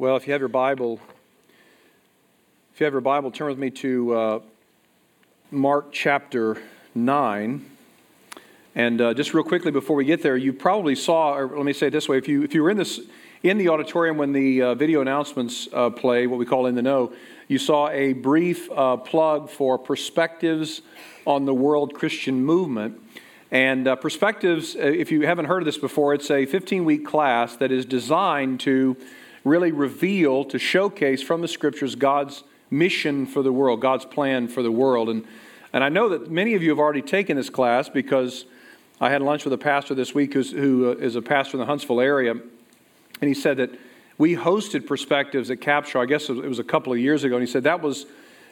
Well, if you have your Bible, if you have your Bible, turn with me to uh, Mark chapter 9. And uh, just real quickly before we get there, you probably saw, or let me say it this way if you, if you were in, this, in the auditorium when the uh, video announcements uh, play, what we call In the Know, you saw a brief uh, plug for Perspectives on the World Christian Movement. And uh, Perspectives, if you haven't heard of this before, it's a 15 week class that is designed to really reveal, to showcase from the scriptures God's mission for the world, God's plan for the world. And, and I know that many of you have already taken this class because I had lunch with a pastor this week who's, who uh, a pastor in the Huntsville area, and he said that we hosted Perspectives at Capshaw, I guess it was a couple of years ago, and he said that was.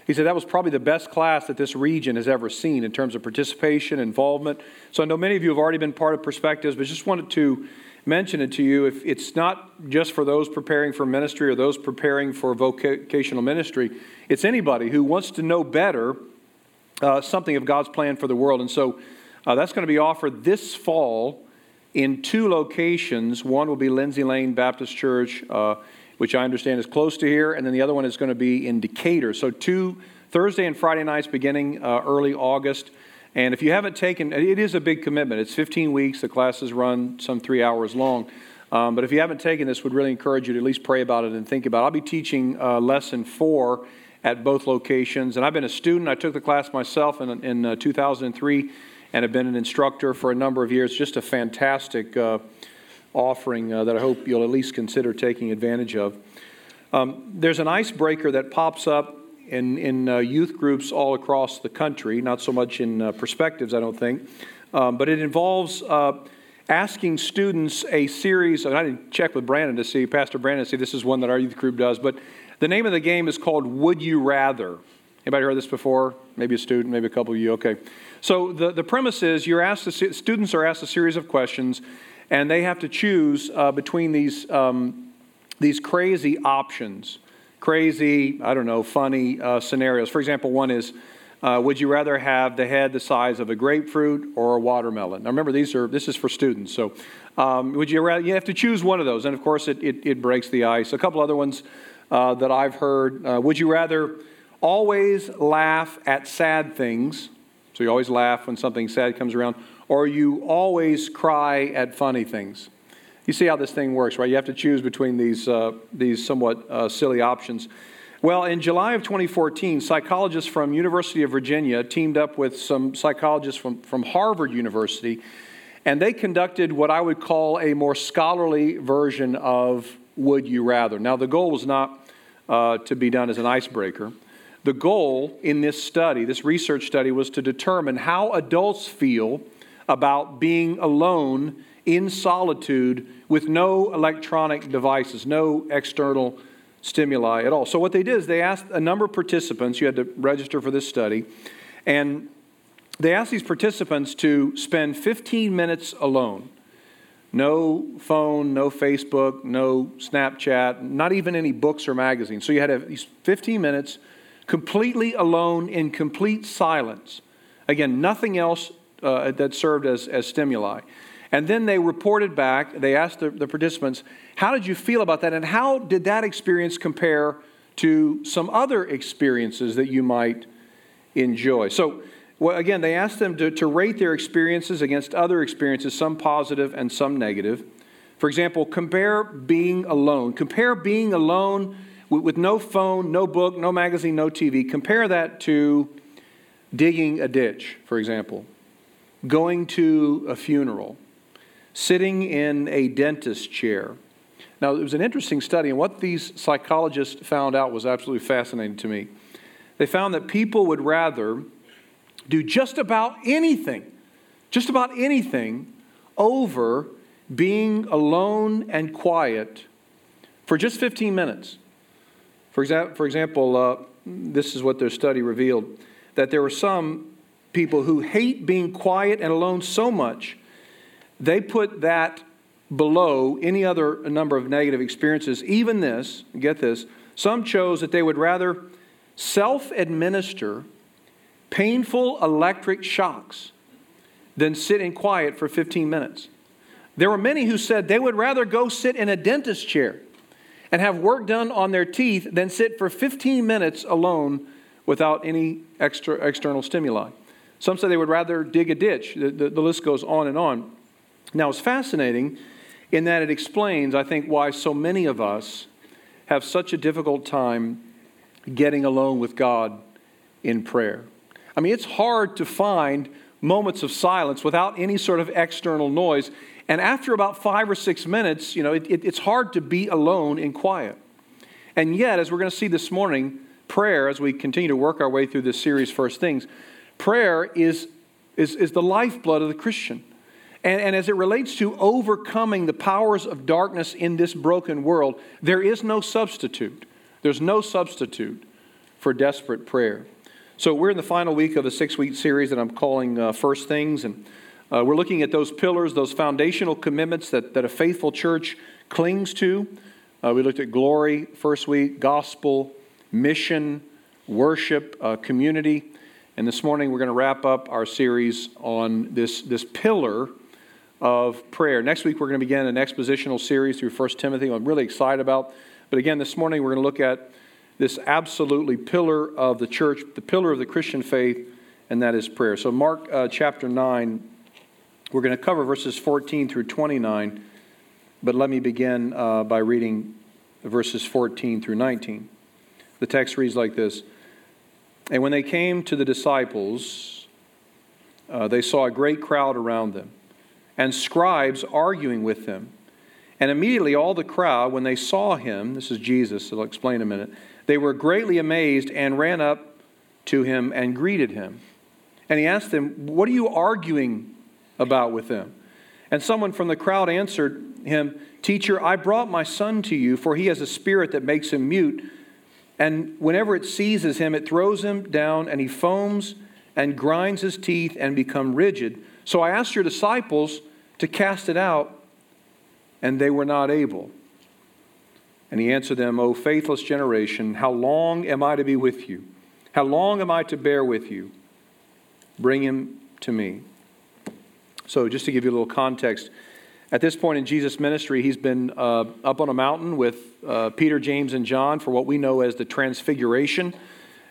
He said that was probably the best class that this region has ever seen in terms of participation, involvement. So I know many of you have already been part of Perspectives, but just wanted to mention it to you. If it's not just for those preparing for ministry or those preparing for vocational ministry, it's anybody who wants to know better uh, something of God's plan for the world. And so uh, that's going to be offered this fall in two locations. One will be Lindsay Lane Baptist Church, uh, which I understand is close to here, and then the other one is going to be in Decatur. So two Thursday and Friday nights beginning uh, early August. And if you haven't taken, it is a big commitment. It's 15 weeks. The classes run some three hours long. Um, but if you haven't taken this, would really encourage you to at least pray about it and think about it. I'll be teaching uh, lesson four at both locations. And I've been a student. I took the class myself in, in uh, 2003 and have been an instructor for a number of years. Just a fantastic uh, offering uh, that I hope you'll at least consider taking advantage of. Um, there's an icebreaker that pops up in, in uh, youth groups all across the country, not so much in uh, perspectives, I don't think, um, but it involves uh, asking students a series, and I didn't check with Brandon to see, Pastor Brandon, to see this is one that our youth group does, but the name of the game is called Would You Rather. Anybody heard this before? Maybe a student, maybe a couple of you. Okay. So the, the premise is you're asked, to, students are asked a series of questions, and they have to choose uh, between these, um, these crazy options crazy, I don't know, funny uh, scenarios. For example, one is uh, would you rather have the head the size of a grapefruit or a watermelon? Now remember, these are this is for students, so um, would you rather? You have to choose one of those, and of course, it, it, it breaks the ice. A couple other ones uh, that I've heard: uh, Would you rather always laugh at sad things? So you always laugh when something sad comes around, or you always cry at funny things? You see how this thing works, right? You have to choose between these, uh, these somewhat uh, silly options. Well, in July of 2014, psychologists from University of Virginia teamed up with some psychologists from, from Harvard University, and they conducted what I would call a more scholarly version of Would You Rather. Now, the goal was not uh, to be done as an icebreaker. The goal in this study, this research study, was to determine how adults feel about being alone in solitude with no electronic devices, no external stimuli at all. So, what they did is they asked a number of participants, you had to register for this study, and they asked these participants to spend 15 minutes alone. No phone, no Facebook, no Snapchat, not even any books or magazines. So, you had these 15 minutes completely alone in complete silence. Again, nothing else uh, that served as, as stimuli. And then they reported back, they asked the, the, participants, how did you feel about that? And how did that experience compare to some other experiences that you might enjoy? So, well, again, they asked them to, to rate their experiences against other experiences, some positive and some negative. For example, compare being alone. Compare being alone with, with no phone, no book, no magazine, no TV. Compare that to digging a ditch, for example, going to a funeral sitting in a dentist chair. Now, it was an interesting study, and what these psychologists found out was absolutely fascinating to me. They found that people would rather do just about anything, just about anything, over being alone and quiet for just 15 minutes. For, exa- for example, uh, this is what their study revealed that there were some people who hate being quiet and alone so much they put that below any other number of negative experiences, even this, get this, some chose that they would rather self administer painful electric shocks than sit in quiet for 15 minutes. There were many who said they would rather go sit in a dentist chair and have work done on their teeth than sit for 15 minutes alone without any extra external stimuli. Some say they would rather dig a ditch. The, the, the list goes on and on. Now, it's fascinating in that it explains, I think, why so many of us have such a difficult time getting alone with God in prayer. I mean, it's hard to find moments of silence without any sort of external noise. And after about five or six minutes, you know, it, it, it's hard to be alone in quiet. And yet, as we're going to see this morning, prayer, as we continue to work our way through this series, First Things, prayer is, is, is the lifeblood of the Christian. And, and as it relates to overcoming the powers of darkness in this broken world, there is no substitute. There's no substitute for desperate prayer. So, we're in the final week of a six week series that I'm calling uh, First Things. And uh, we're looking at those pillars, those foundational commitments that, that a faithful church clings to. Uh, we looked at glory first week, gospel, mission, worship, uh, community. And this morning we're going to wrap up our series on this, this pillar of prayer. Next week, we're going to begin an expositional series through 1 Timothy. I'm really excited about. But again, this morning, we're going to look at this absolutely pillar of the church, the pillar of the Christian faith, and that is prayer. So, Mark uh, chapter 9, we're going to cover verses 14 through 29. But let me begin uh, by reading verses 14 through 19. The text reads like this And when they came to the disciples, uh, they saw a great crowd around them and scribes arguing with them. And immediately all the crowd, when they saw him, this is Jesus, so I'll explain in a minute, they were greatly amazed and ran up to him and greeted him. And he asked them, What are you arguing about with them? And someone from the crowd answered him, Teacher, I brought my son to you, for he has a spirit that makes him mute. And whenever it seizes him, it throws him down, and he foams and grinds his teeth and become rigid. So I asked your disciples to cast it out, and they were not able. And he answered them, O faithless generation, how long am I to be with you? How long am I to bear with you? Bring him to me. So, just to give you a little context, at this point in Jesus' ministry, he's been uh, up on a mountain with uh, Peter, James, and John for what we know as the Transfiguration,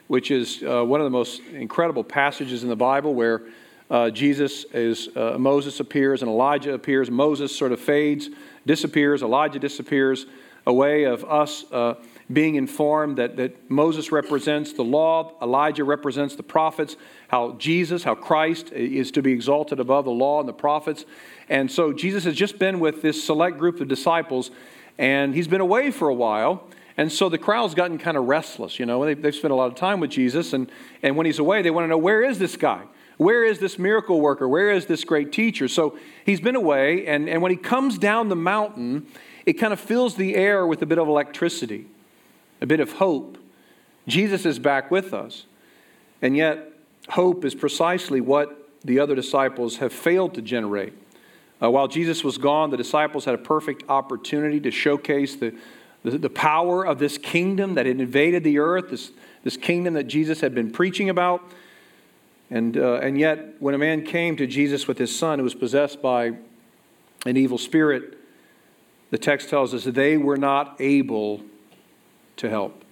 which is uh, one of the most incredible passages in the Bible where uh, Jesus is, uh, Moses appears and Elijah appears. Moses sort of fades, disappears. Elijah disappears. A way of us uh, being informed that, that Moses represents the law, Elijah represents the prophets, how Jesus, how Christ is to be exalted above the law and the prophets. And so Jesus has just been with this select group of disciples, and he's been away for a while. And so the crowd's gotten kind of restless. You know, they've, they've spent a lot of time with Jesus, and, and when he's away, they want to know where is this guy? Where is this miracle worker? Where is this great teacher? So he's been away, and, and when he comes down the mountain, it kind of fills the air with a bit of electricity, a bit of hope. Jesus is back with us. And yet, hope is precisely what the other disciples have failed to generate. Uh, while Jesus was gone, the disciples had a perfect opportunity to showcase the, the, the power of this kingdom that had invaded the earth, this, this kingdom that Jesus had been preaching about. And, uh, and yet, when a man came to Jesus with his son who was possessed by an evil spirit, the text tells us they were not able to help.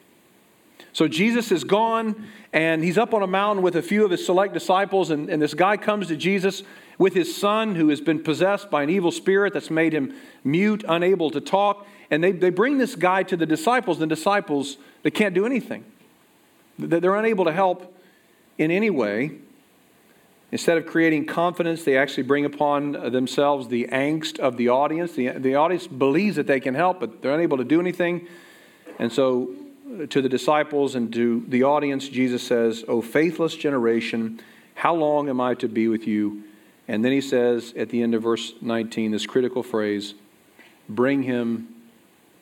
So Jesus is gone, and he's up on a mountain with a few of his select disciples, and, and this guy comes to Jesus with his son who has been possessed by an evil spirit that's made him mute, unable to talk. And they, they bring this guy to the disciples. And the disciples, they can't do anything. They're unable to help in any way. Instead of creating confidence, they actually bring upon themselves the angst of the audience. The, the audience believes that they can help, but they're unable to do anything. And so, uh, to the disciples and to the audience, Jesus says, O faithless generation, how long am I to be with you? And then he says at the end of verse 19 this critical phrase bring him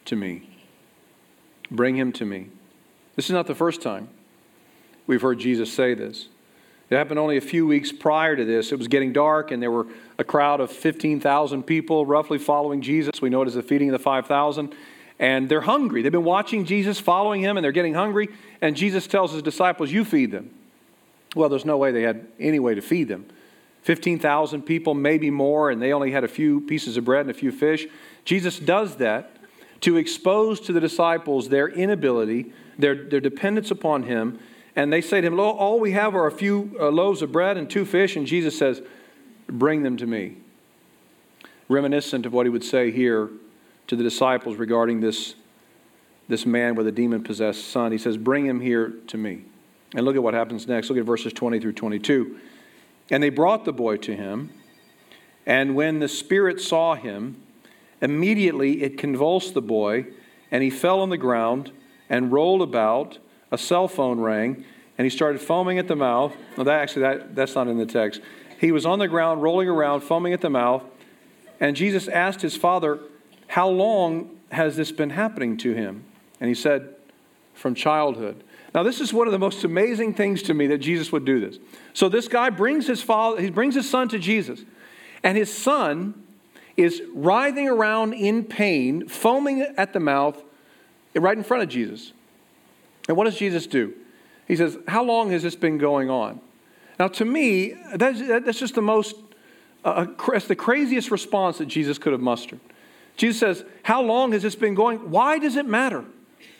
to me. Bring him to me. This is not the first time we've heard Jesus say this. It happened only a few weeks prior to this. It was getting dark, and there were a crowd of 15,000 people roughly following Jesus. We know it as the feeding of the 5,000. And they're hungry. They've been watching Jesus, following him, and they're getting hungry. And Jesus tells his disciples, You feed them. Well, there's no way they had any way to feed them. 15,000 people, maybe more, and they only had a few pieces of bread and a few fish. Jesus does that to expose to the disciples their inability, their, their dependence upon him. And they say to him, All we have are a few uh, loaves of bread and two fish. And Jesus says, Bring them to me. Reminiscent of what he would say here to the disciples regarding this, this man with a demon possessed son. He says, Bring him here to me. And look at what happens next. Look at verses 20 through 22. And they brought the boy to him. And when the spirit saw him, immediately it convulsed the boy, and he fell on the ground and rolled about. A cell phone rang, and he started foaming at the mouth. Well, that actually that, that's not in the text. He was on the ground, rolling around, foaming at the mouth. And Jesus asked his father, How long has this been happening to him? And he said, From childhood. Now, this is one of the most amazing things to me that Jesus would do this. So, this guy brings his father, he brings his son to Jesus, and his son is writhing around in pain, foaming at the mouth, right in front of Jesus. And what does Jesus do? He says, How long has this been going on? Now, to me, that's, that's just the most, uh, that's the craziest response that Jesus could have mustered. Jesus says, How long has this been going? Why does it matter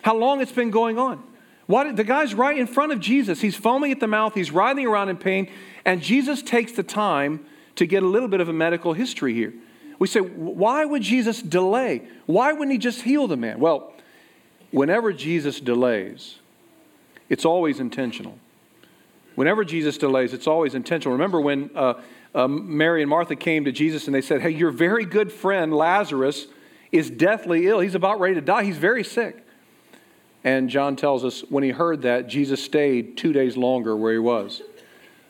how long it's been going on? Why, the guy's right in front of Jesus. He's foaming at the mouth, he's writhing around in pain, and Jesus takes the time to get a little bit of a medical history here. We say, why would Jesus delay? Why wouldn't he just heal the man? Well, whenever Jesus delays, it's always intentional. Whenever Jesus delays, it's always intentional. Remember when uh, uh, Mary and Martha came to Jesus and they said, Hey, your very good friend Lazarus is deathly ill. He's about ready to die. He's very sick. And John tells us when he heard that, Jesus stayed two days longer where he was.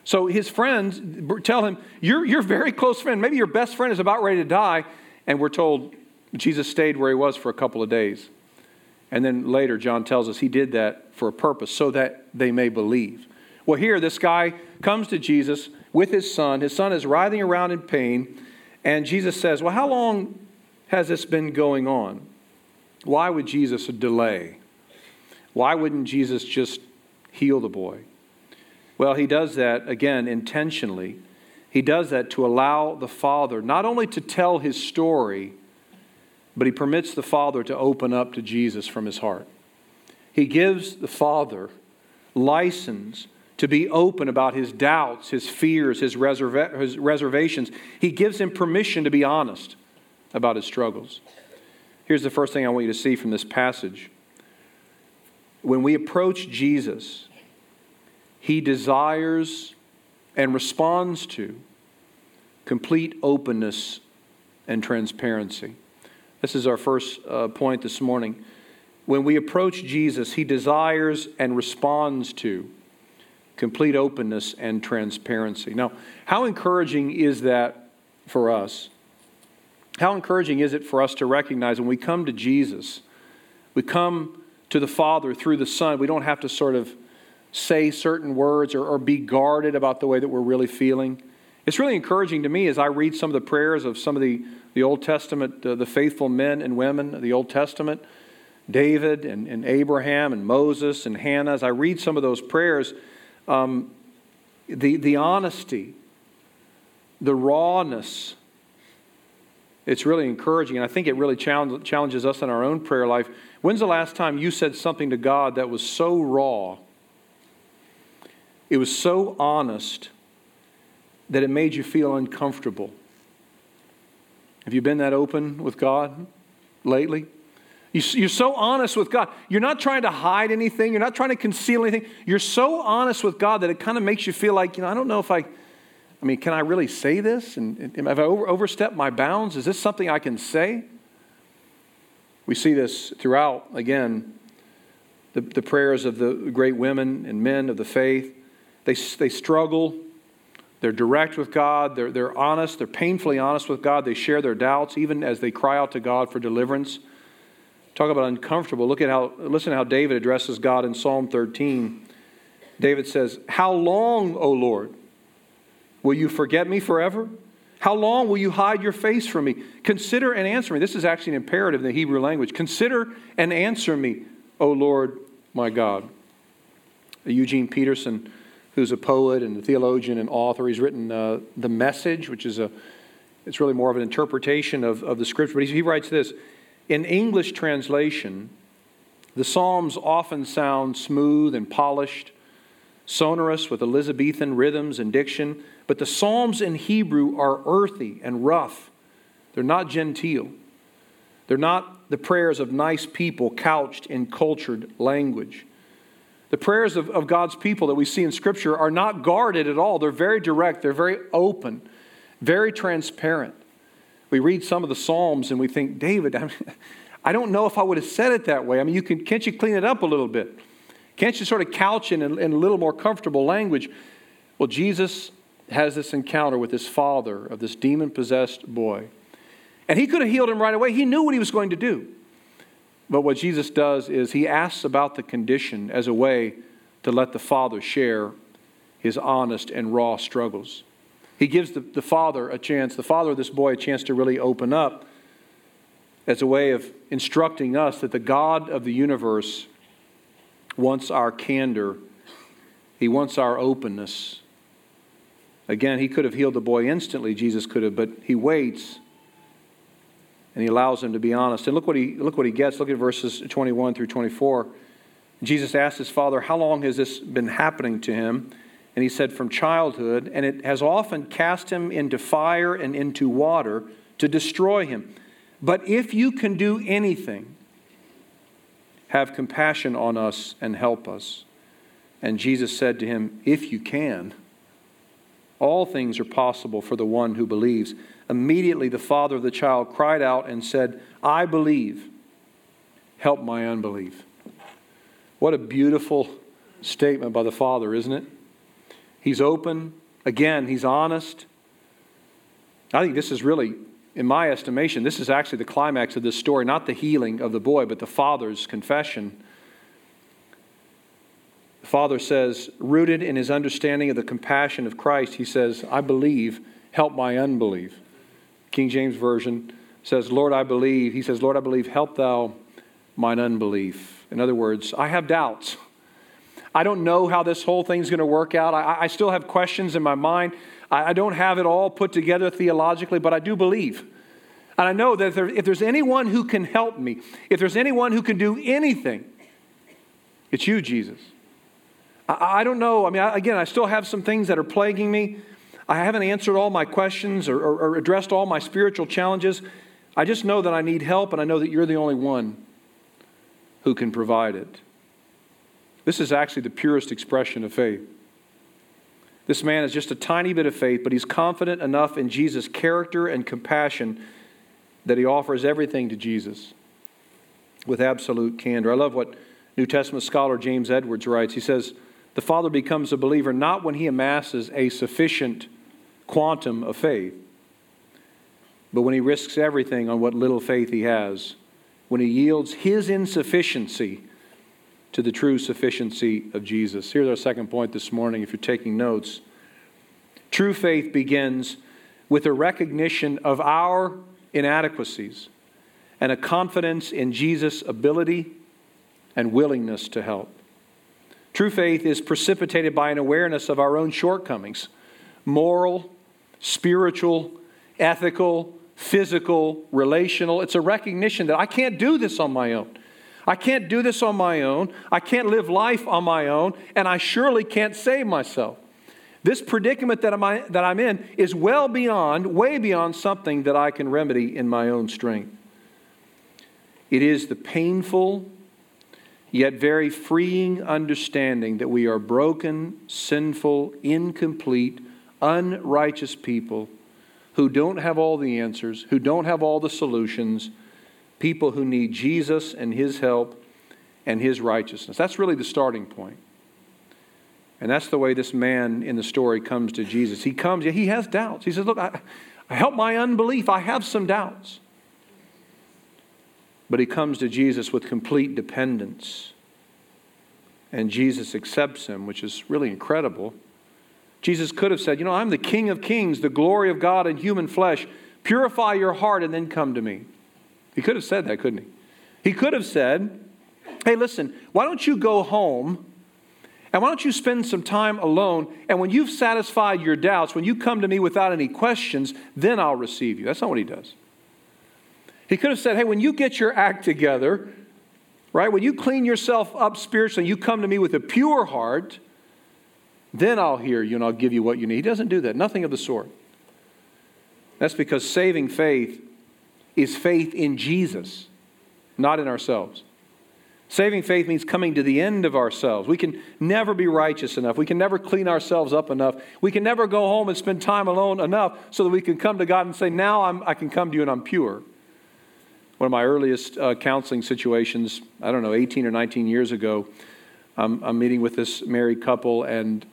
So his friends tell him, You're your very close friend, maybe your best friend is about ready to die. And we're told Jesus stayed where he was for a couple of days. And then later, John tells us he did that for a purpose, so that they may believe. Well, here, this guy comes to Jesus with his son. His son is writhing around in pain. And Jesus says, Well, how long has this been going on? Why would Jesus delay? Why wouldn't Jesus just heal the boy? Well, he does that, again, intentionally. He does that to allow the father not only to tell his story, but he permits the father to open up to Jesus from his heart. He gives the father license to be open about his doubts, his fears, his, reserva- his reservations. He gives him permission to be honest about his struggles. Here's the first thing I want you to see from this passage. When we approach Jesus, he desires and responds to complete openness and transparency. This is our first uh, point this morning. When we approach Jesus, he desires and responds to complete openness and transparency. Now, how encouraging is that for us? How encouraging is it for us to recognize when we come to Jesus, we come to the Father through the Son, we don't have to sort of say certain words or, or be guarded about the way that we're really feeling. It's really encouraging to me as I read some of the prayers of some of the, the Old Testament, uh, the faithful men and women of the Old Testament, David and, and Abraham and Moses and Hannah. As I read some of those prayers, um, the, the honesty, the rawness, it's really encouraging. And I think it really challenge, challenges us in our own prayer life. When's the last time you said something to God that was so raw it was so honest that it made you feel uncomfortable. Have you been that open with God lately? You're so honest with God. You're not trying to hide anything. You're not trying to conceal anything. You're so honest with God that it kind of makes you feel like, you know, I don't know if I, I mean, can I really say this? And have I over, overstepped my bounds? Is this something I can say? We see this throughout, again, the, the prayers of the great women and men of the faith. They, they struggle. They're direct with God. They're, they're honest. They're painfully honest with God. They share their doubts, even as they cry out to God for deliverance. Talk about uncomfortable. Look at how, listen to how David addresses God in Psalm 13. David says, How long, O Lord, will you forget me forever? How long will you hide your face from me? Consider and answer me. This is actually an imperative in the Hebrew language. Consider and answer me, O Lord my God. Eugene Peterson who's a poet and a theologian and author. He's written uh, The Message, which is a, it's really more of an interpretation of, of the scripture. But he, he writes this in English translation, the Psalms often sound smooth and polished, sonorous with Elizabethan rhythms and diction, but the Psalms in Hebrew are earthy and rough. They're not genteel. They're not the prayers of nice people couched in cultured language. The prayers of, of God's people that we see in Scripture are not guarded at all. They're very direct, they're very open, very transparent. We read some of the Psalms and we think, David, I, mean, I don't know if I would have said it that way. I mean, you can, can't you clean it up a little bit? Can't you sort of couch it in, in a little more comfortable language? Well, Jesus has this encounter with his father of this demon possessed boy. And he could have healed him right away. He knew what he was going to do. But what Jesus does is he asks about the condition as a way to let the father share his honest and raw struggles. He gives the, the father a chance, the father of this boy, a chance to really open up as a way of instructing us that the God of the universe wants our candor, He wants our openness. Again, He could have healed the boy instantly, Jesus could have, but He waits and He allows him to be honest. And look what He, look what he gets. Look at verses 21 through 24. Jesus asked his father, How long has this been happening to him? And he said, From childhood, and it has often cast him into fire and into water to destroy him. But if you can do anything, have compassion on us and help us. And Jesus said to him, If you can, all things are possible for the one who believes. Immediately the father of the child cried out and said, I believe. Help my unbelief. What a beautiful statement by the father, isn't it? He's open. Again, he's honest. I think this is really, in my estimation, this is actually the climax of this story, not the healing of the boy, but the father's confession. The father says, rooted in his understanding of the compassion of Christ, he says, I believe, help my unbelief. King James Version says, Lord, I believe. He says, Lord, I believe, help thou mine unbelief. In other words, I have doubts. I don't know how this whole thing's going to work out. I, I, still have questions in my mind. I, I, don't have it all put together theologically, but I do believe. And I know that if, there, if there's anyone who can help me, if there's anyone who can do anything, it's you, Jesus. I, I don't know. I mean, again, I still have some things that are plaguing me. I haven't answered all my questions or, or, or addressed all my spiritual challenges. I just know that I need help, and I know that you're the only one who can provide it. This is actually the purest expression of faith. This man has just a tiny bit of faith, but he's confident enough in Jesus' character and compassion that he offers everything to Jesus with absolute candor. I love what New Testament scholar James Edwards writes. He says, The Father becomes a believer not when he amasses a sufficient quantum of faith, but when he risks everything on what little faith he has, when he yields his insufficiency to the true sufficiency of Jesus. Here's our second point this morning, if you're taking notes. True faith begins with a recognition of our inadequacies and a confidence in Jesus' ability and willingness to help. True faith is precipitated by an awareness of our own shortcomings moral, spiritual, ethical, physical, relational. It's a recognition that I can't do this on my own. I can't do this on my own. I can't live life on my own, and I surely can't save myself. This predicament that I'm, that I'm in is well beyond, way beyond something that I can remedy in my own strength. It is the painful, yet very freeing understanding that we are broken, sinful, incomplete, unrighteous people who don't have all the answers, who don't have all the solutions people who need Jesus and his help and his righteousness. That's really the starting point. And that's the way this man in the story comes to Jesus. He comes, he has doubts. He says, Look, I, I help my unbelief. I have some doubts. But he comes to Jesus with complete dependence. And Jesus accepts him, which is really incredible. Jesus could have said, You know, I'm the King of Kings, the glory of God in human flesh. Purify your heart and then come to me. He could have said that, couldn't he? He could have said, Hey, listen, why don't you go home and why don't you spend some time alone? And when you've satisfied your doubts, when you come to me without any questions, then I'll receive you. That's not what he does. He could have said, Hey, when you get your act together, right, when you clean yourself up spiritually, you come to me with a pure heart, then I'll hear you and I'll give you what you need. He doesn't do that, nothing of the sort. That's because saving faith is faith in Jesus, not in ourselves. Saving faith means coming to the end of ourselves. We can never be righteous enough. We can never clean ourselves up enough. We can never go home and spend time alone enough so that we can come to God and say, Now I'm, i can come to you and I'm pure. One of my earliest uh, counseling situations, I don't know, 18 or 19 years ago, I'm, I'm meeting with this married couple, and,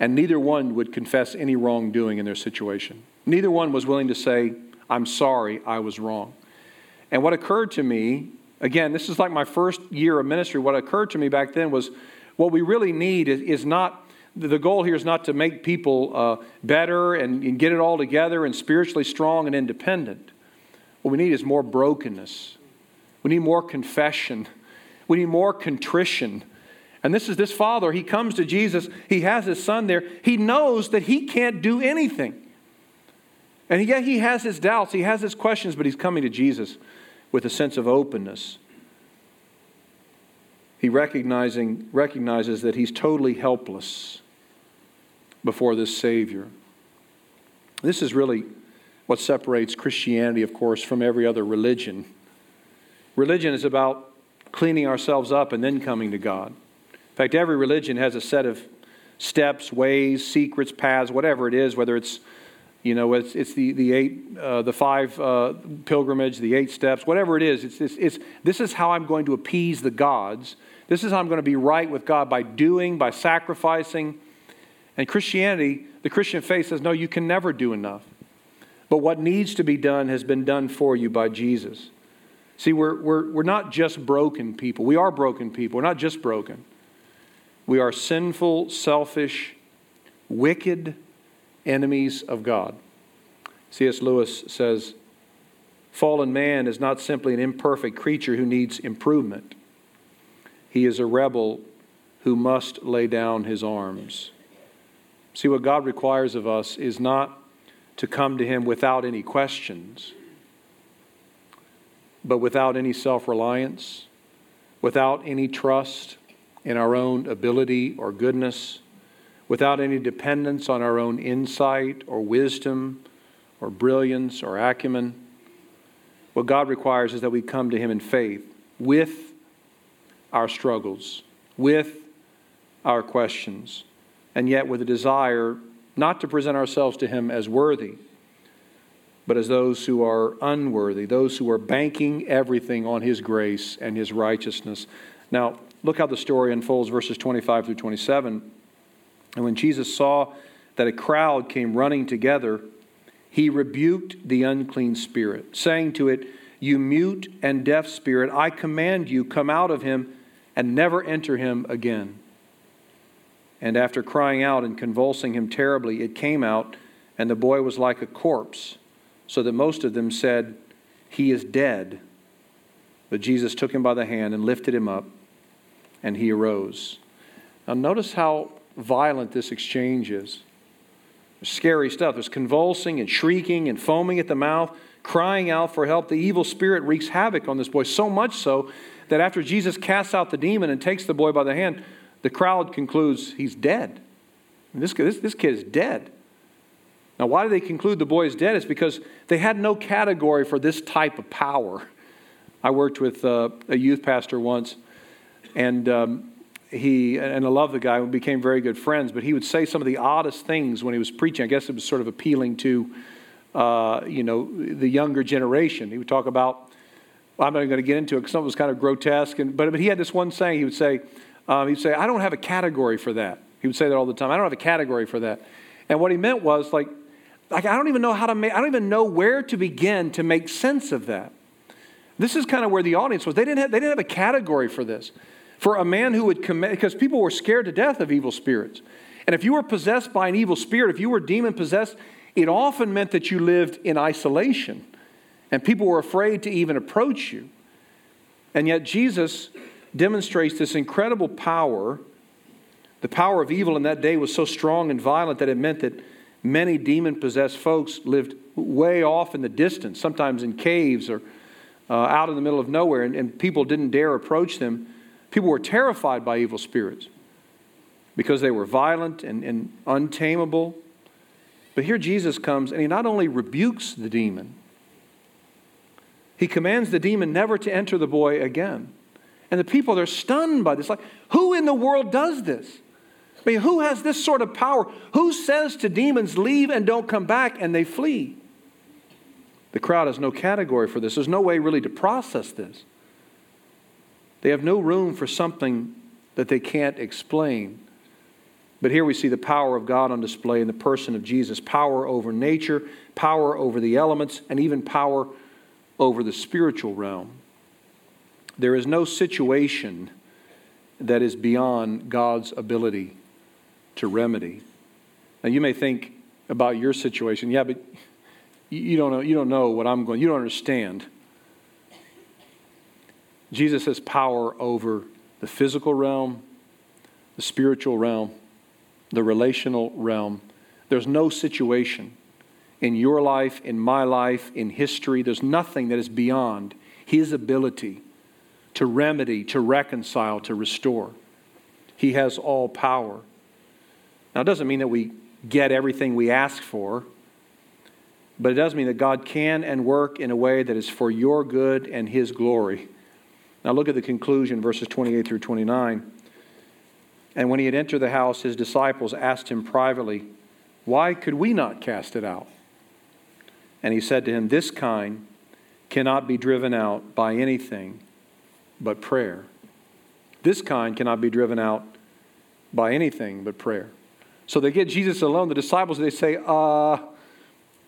and neither one would confess any wrongdoing in their situation. Neither one was willing to say, I'm sorry, I was wrong. And what occurred to me, again, this is like my first year of ministry, what occurred to me back then was what we really need is, not, the goal here is not to make people uh, better and, and get it all together and spiritually strong and independent. What we need is more brokenness. We need more confession. We need more contrition. And this is this father. He comes to Jesus. He has his son there. He knows that he can't do anything. And yet he has his doubts, he has his questions, but he's coming to Jesus with a sense of openness. He recognizing, recognizes that he's totally helpless before this Savior. This is really what separates Christianity, of course, from every other religion. Religion is about cleaning ourselves up and then coming to God. In fact, every religion has a set of steps, ways, secrets, paths, whatever it is, whether it's you know, it's, it's the, the eight, uh, the five uh, pilgrimage, the eight steps, whatever it is. It's, it's, it's, this is how I'm going to appease the gods. This is how I'm going to be right with God by doing, by sacrificing. And Christianity, the Christian faith says, no, you can never do enough. But what needs to be done has been done for you by Jesus. See, we're, we're, we're not just broken people. We are broken people. We're not just broken. We are sinful, selfish, wicked, enemies of God. C.S. Lewis says, Fallen man is not simply an imperfect creature who needs improvement. He is a rebel who must lay down his arms. See, what God requires of us is not to come to Him without any questions, but without any self reliance, without any trust in our own ability or goodness without any dependence on our own insight or wisdom or brilliance or acumen. What God requires is that we come to Him in faith with our struggles, with our questions, and yet with a desire not to present ourselves to Him as worthy, but as those who are unworthy, those who are banking everything on His grace and His righteousness. Now, look how the story unfolds, verses 25 through 27. And when Jesus saw that a crowd came running together, he rebuked the unclean spirit, saying to it, You mute and deaf spirit, I command you, come out of him and never enter him again. And after crying out and convulsing him terribly, it came out, and the boy was like a corpse, so that most of them said, He is dead. But Jesus took him by the hand and lifted him up, and he arose. Now, notice how violent this exchange is. There's scary stuff. There's convulsing and shrieking and foaming at the mouth, crying out for help. The evil spirit wreaks havoc on this boy, so much so that after Jesus casts out the demon and takes the boy by the hand, the crowd concludes he's dead. This, this, this kid is dead. Now, why do they conclude the boy is dead? It's because they had no category for this type of power. I worked with uh, a youth pastor once, and um, he and I love the guy. We became very good friends. But he would say some of the oddest things when he was preaching. I guess it was sort of appealing to, uh, you know, the younger generation. He would talk about. I'm not even going to get into it because some was kind of grotesque. And but but he had this one saying. He would say, um, he'd say, I don't have a category for that. He would say that all the time. I don't have a category for that. And what he meant was like, like I don't even know how to make. I don't even know where to begin to make sense of that. This is kind of where the audience was. They didn't have, they didn't have a category for this for a man who would commit, because people were scared to death of evil spirits. And if you were possessed by an evil spirit, if you were demon possessed, it often meant that you lived in isolation. And people were afraid to even approach you. And yet Jesus demonstrates this incredible power. The power of evil in that day was so strong and violent that it meant that many demon possessed folks lived way off in the distance, sometimes in caves or uh, out in the middle of nowhere, and, and people didn't dare approach them. People were terrified by evil spirits because they were violent and, and untamable. But here Jesus comes and he not only rebukes the demon, he commands the demon never to enter the boy again. And the people, they're stunned by this. Like, who in the world does this? I mean, who has this sort of power? Who says to demons, leave and don't come back, and they flee? The crowd has no category for this. There's no way really to process this. They have no room for something that they can't explain. But here we see the power of God on display in the person of Jesus power over nature, power over the elements, and even power over the spiritual realm. There is no situation that is beyond God's ability to remedy. Now, you may think about your situation, yeah, but you don't know, you don't know what I'm going, you don't understand. Jesus has power over the physical realm, the spiritual realm, the relational realm. There's no situation in your life, in my life, in history, there's nothing that is beyond His ability to remedy, to reconcile, to restore. He has all power. Now, it doesn't mean that we get everything we ask for, but it does mean that God can and work in a way that is for your good and His glory. Now, look at the conclusion, verses 28 through 29. And when he had entered the house, his disciples asked him privately, Why could we not cast it out? And he said to him, This kind cannot be driven out by anything but prayer. This kind cannot be driven out by anything but prayer. So they get Jesus alone. The disciples, they say, uh,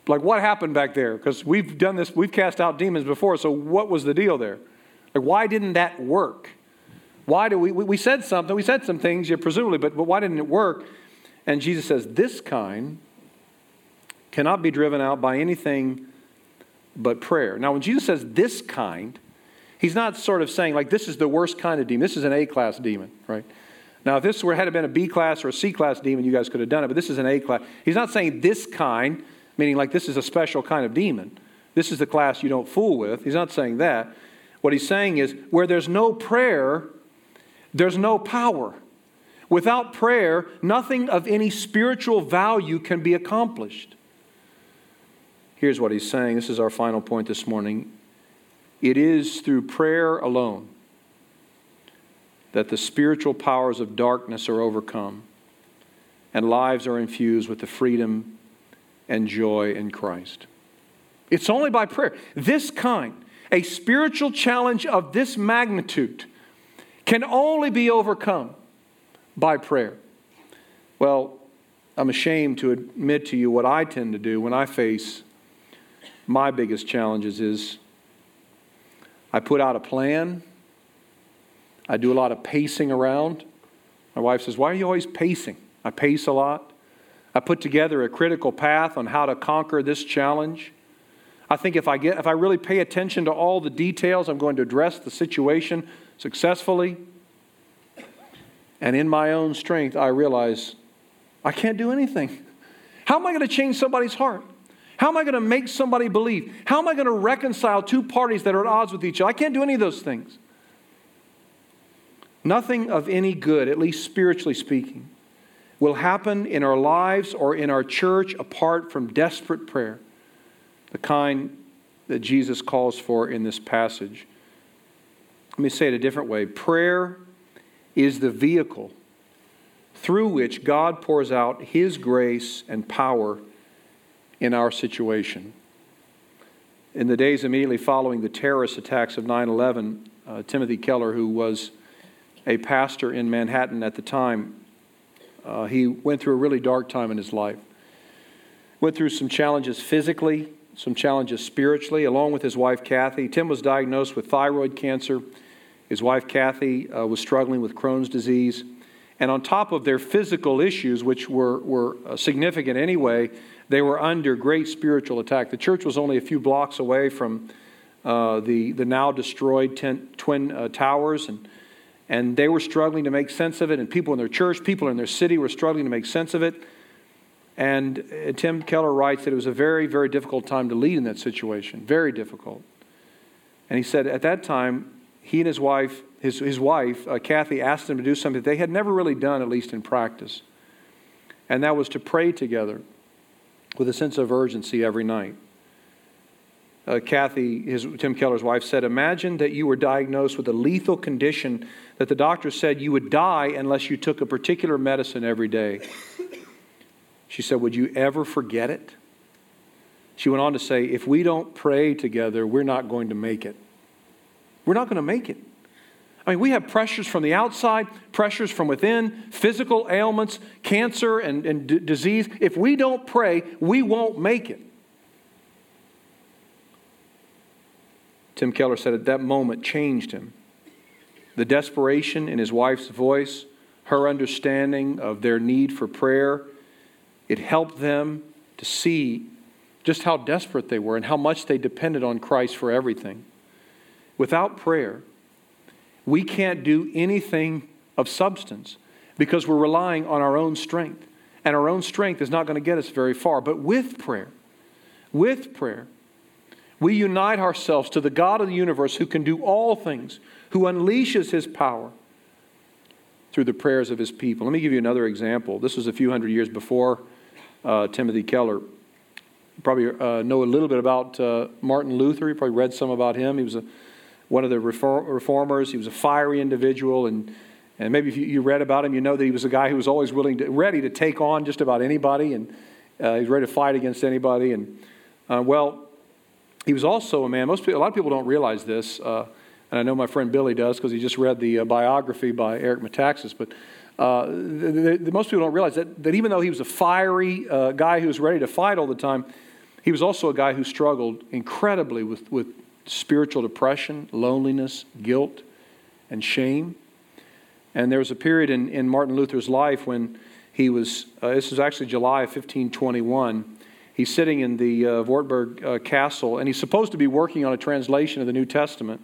like what happened back there? Because we've done this, we've cast out demons before, so what was the deal there? Like, why didn't that work? Why do we, we said something, we said some things, yeah, presumably, but, but why didn't it work? And Jesus says, This kind cannot be driven out by anything but prayer. Now, when Jesus says this kind, he's not sort of saying, like, this is the worst kind of demon. This is an A class demon, right? Now, if this were had been a B class or a C class demon, you guys could have done it, but this is an A class. He's not saying this kind, meaning like this is a special kind of demon. This is the class you don't fool with. He's not saying that. What he's saying is where there's no prayer, there's no power. Without prayer, nothing of any spiritual value can be accomplished. Here's what he's saying. This is our final point this morning. It is through prayer alone that the spiritual powers of darkness are overcome and lives are infused with the freedom and joy in Christ. It's only by prayer. This kind, a spiritual challenge of this magnitude, can only be overcome by prayer. Well, I'm ashamed to admit to you what I tend to do when I face my biggest challenges is I put out a plan. I do a lot of pacing around. My wife says, Why are you always pacing? I pace a lot. I put together a critical path on how to conquer this challenge. I think if I, get, if I really pay attention to all the details, I'm going to address the situation successfully. And in my own strength, I realize I can't do anything. How am I going to change somebody's heart? How am I going to make somebody believe? How am I going to reconcile two parties that are at odds with each other? I can't do any of those things. Nothing of any good, at least spiritually speaking, will happen in our lives or in our church apart from desperate prayer, the kind that Jesus calls for in this passage. Let me say it a different way prayer is the vehicle through which God pours out His grace and power in our situation. In the days immediately following the terrorist attacks of 9 11, uh, Timothy Keller, who was a pastor in Manhattan at the time, uh, he went through a really dark time in his life. Went through some challenges physically, some challenges spiritually, along with his wife Kathy. Tim was diagnosed with thyroid cancer. His wife Kathy uh, was struggling with Crohn's disease. And on top of their physical issues, which were, were uh, significant anyway, they were under great spiritual attack. The church was only a few blocks away from uh, the, the now destroyed ten, Twin uh, Towers, and, and they were struggling to make sense of it. And people in their church, people in their city were struggling to make sense of it. And Tim Keller writes that it was a very, very difficult time to lead in that situation. Very difficult. And he said at that time, he and his wife, his, his wife, uh, Kathy, asked him to do something that they had never really done, at least in practice. And that was to pray together with a sense of urgency every night. Uh, Kathy, his, Tim Keller's wife, said, Imagine that you were diagnosed with a lethal condition that the doctor said you would die unless you took a particular medicine every day. She said, Would you ever forget it? She went on to say, If we don't pray together, we're not going to make it. We're not going to make it. I mean, we have pressures from the outside, pressures from within, physical ailments, cancer, and, and d- disease. If we don't pray, we won't make it. Tim Keller said at that moment changed him. The desperation in his wife's voice, her understanding of their need for prayer, it helped them to see just how desperate they were and how much they depended on Christ for everything. Without prayer, we can't do anything of substance because we're relying on our own strength. And our own strength is not going to get us very far. But with prayer, with prayer, we unite ourselves to the God of the universe who can do all things, who unleashes his power through the prayers of his people. Let me give you another example. This was a few hundred years before uh, Timothy Keller. Probably uh, know a little bit about uh, Martin Luther. You probably read some about him. He was a one of the reformers. He was a fiery individual, and, and maybe if you, you, read about him, you know that he was a guy who was always willing to, ready to take on just about anybody, and uh, he was ready to fight against anybody. And uh, well, he was also a man. Most people, a lot of people don't realize this, and I know my friend Billy does because he just read the uh, biography by Eric Metaxas. But uh, the, the, most people don't realize that, that even though he was a fiery uh, guy who was ready to fight all the time, he was also a guy who struggled incredibly with, with spiritual depression, loneliness, guilt, and shame. And there was a period in, in Martin Luther's life when he was, uh, this was actually July of 1521. He's sitting in the uh, Wartburg uh, Castle, and he's supposed to be working on a translation of the New Testament.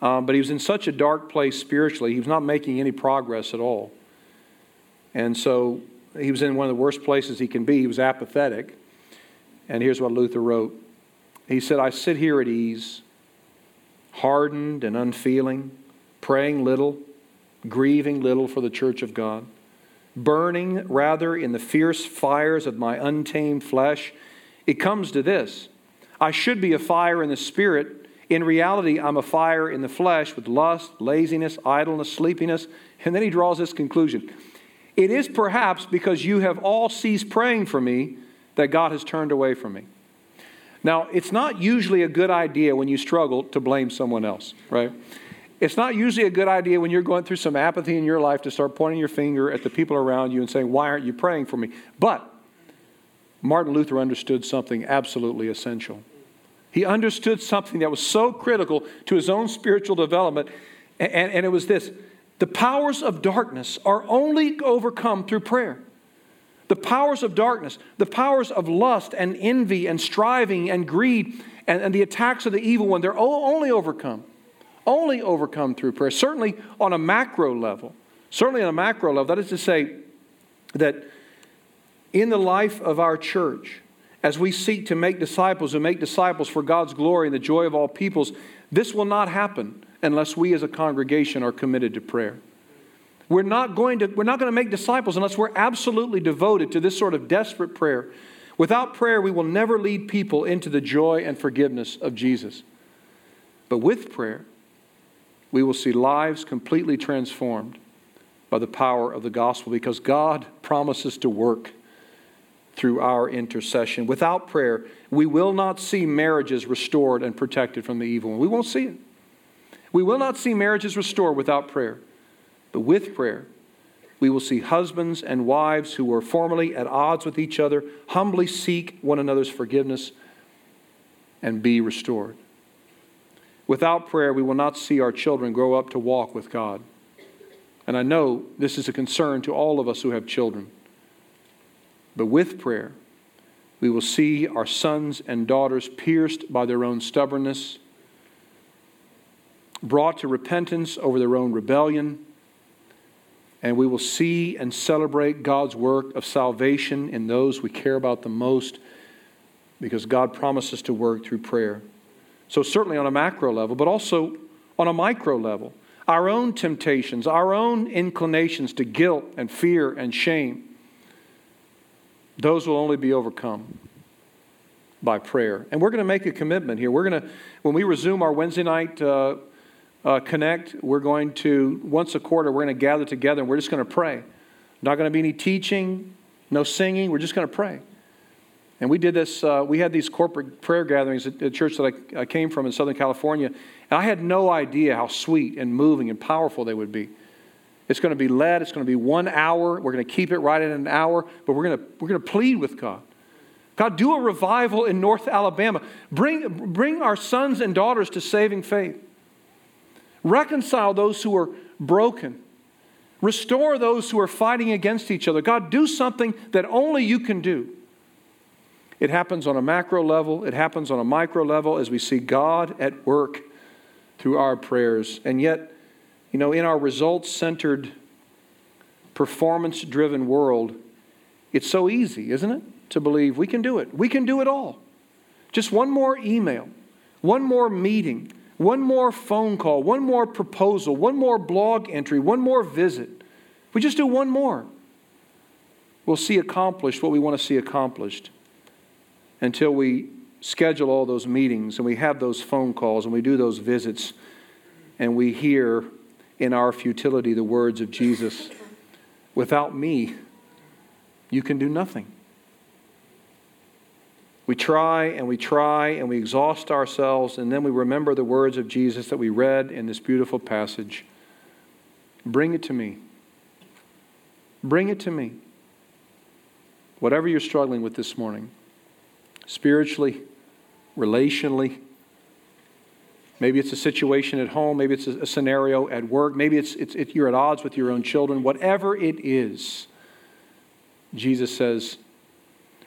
Um, but he was in such a dark place spiritually, he was not making any progress at all. And so he was in one of the worst places he can be. He was apathetic. And here's what Luther wrote He said, I sit here at ease hardened and unfeeling, praying little, grieving little for the church of God, burning rather in the fierce fires of my untamed flesh. It comes to this I should be a fire in the spirit. In reality, I'm a fire in the flesh with lust, laziness, idleness, sleepiness. And then he draws this conclusion It is perhaps because you have all ceased praying for me that God has turned away from me. Now, it's not usually a good idea when you struggle to blame someone else, right? It's not usually a good idea when you're going through some apathy in your life to start pointing your finger at the people around you and saying, Why aren't you praying for me? But Martin Luther understood something absolutely essential. He understood something that was so critical to his own spiritual development, and, and it was this the powers of darkness are only overcome through prayer. The powers of darkness, the powers of lust and envy and striving and greed and, and the attacks of the evil one, they're only overcome. Only overcome through prayer. Certainly on a macro level. Certainly on a macro level. That is to say, that in the life of our church, as we seek to make disciples and make disciples for God's glory and the joy of all peoples, this will not happen unless we as a congregation are committed to prayer. We're not going to, we're not going to make disciples unless we're absolutely devoted to this sort of desperate prayer. Without prayer, we will never lead people into the joy and forgiveness of Jesus. But with prayer, we will see lives completely transformed by the power of the gospel because God promises to work through our intercession. Without prayer, we will not see marriages restored and protected from the evil one. We won't see it. We will not see marriages restored without prayer. But with prayer, we will see husbands and wives who were formerly at odds with each other humbly seek one another's forgiveness and be restored. Without prayer, we will not see our children grow up to walk with God. And I know this is a concern to all of us who have children. But with prayer, we will see our sons and daughters pierced by their own stubbornness, brought to repentance over their own rebellion and we will see and celebrate God's work of salvation in those we care about the most because God promises to work through prayer. So, certainly on a macro level, but also on a micro level. Our own temptations, our own inclinations to guilt and fear and shame, those will only be overcome by prayer. And we're going to make a commitment here. We're going to, when we resume our Wednesday night uh, uh, connect, we're going to, once a quarter, we're going to gather together and we're just going to pray. Not going to be any teaching, no singing. We're just going to pray. And we did this, uh, we had these corporate prayer gatherings at the church that I, I came from in Southern California. And I had no idea how sweet and moving and powerful they would be. It's going to be led, it's going to be one hour. We're going to keep it right at an hour, but we're going to, we're going to plead with God. God, do a revival in North Alabama. Bring, bring our sons and daughters to saving faith. Reconcile those who are broken. Restore those who are fighting against each other. God, do something that only you can do. It happens on a macro level, it happens on a micro level as we see God at work through our prayers. And yet, you know, in our results centered, performance driven world, it's so easy, isn't it? to believe we can do it. We can do it all. Just one more email, one more meeting, one more phone call, one more proposal, one more blog entry, one more visit. We just do one more. We'll see accomplished what we want to see accomplished until we schedule all those meetings and we have those phone calls and we do those visits and we hear in our futility the words of Jesus Without me, you can do nothing. We try and we try and we exhaust ourselves, and then we remember the words of Jesus that we read in this beautiful passage Bring it to me. Bring it to me. Whatever you're struggling with this morning, spiritually, relationally, maybe it's a situation at home, maybe it's a, scenario at work, maybe it's, it's, it, you're at odds with your own children, whatever it is, Jesus says,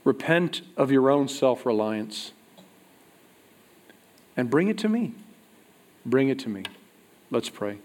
Repent of your own self reliance and bring it to me. Bring it to me. Let's pray.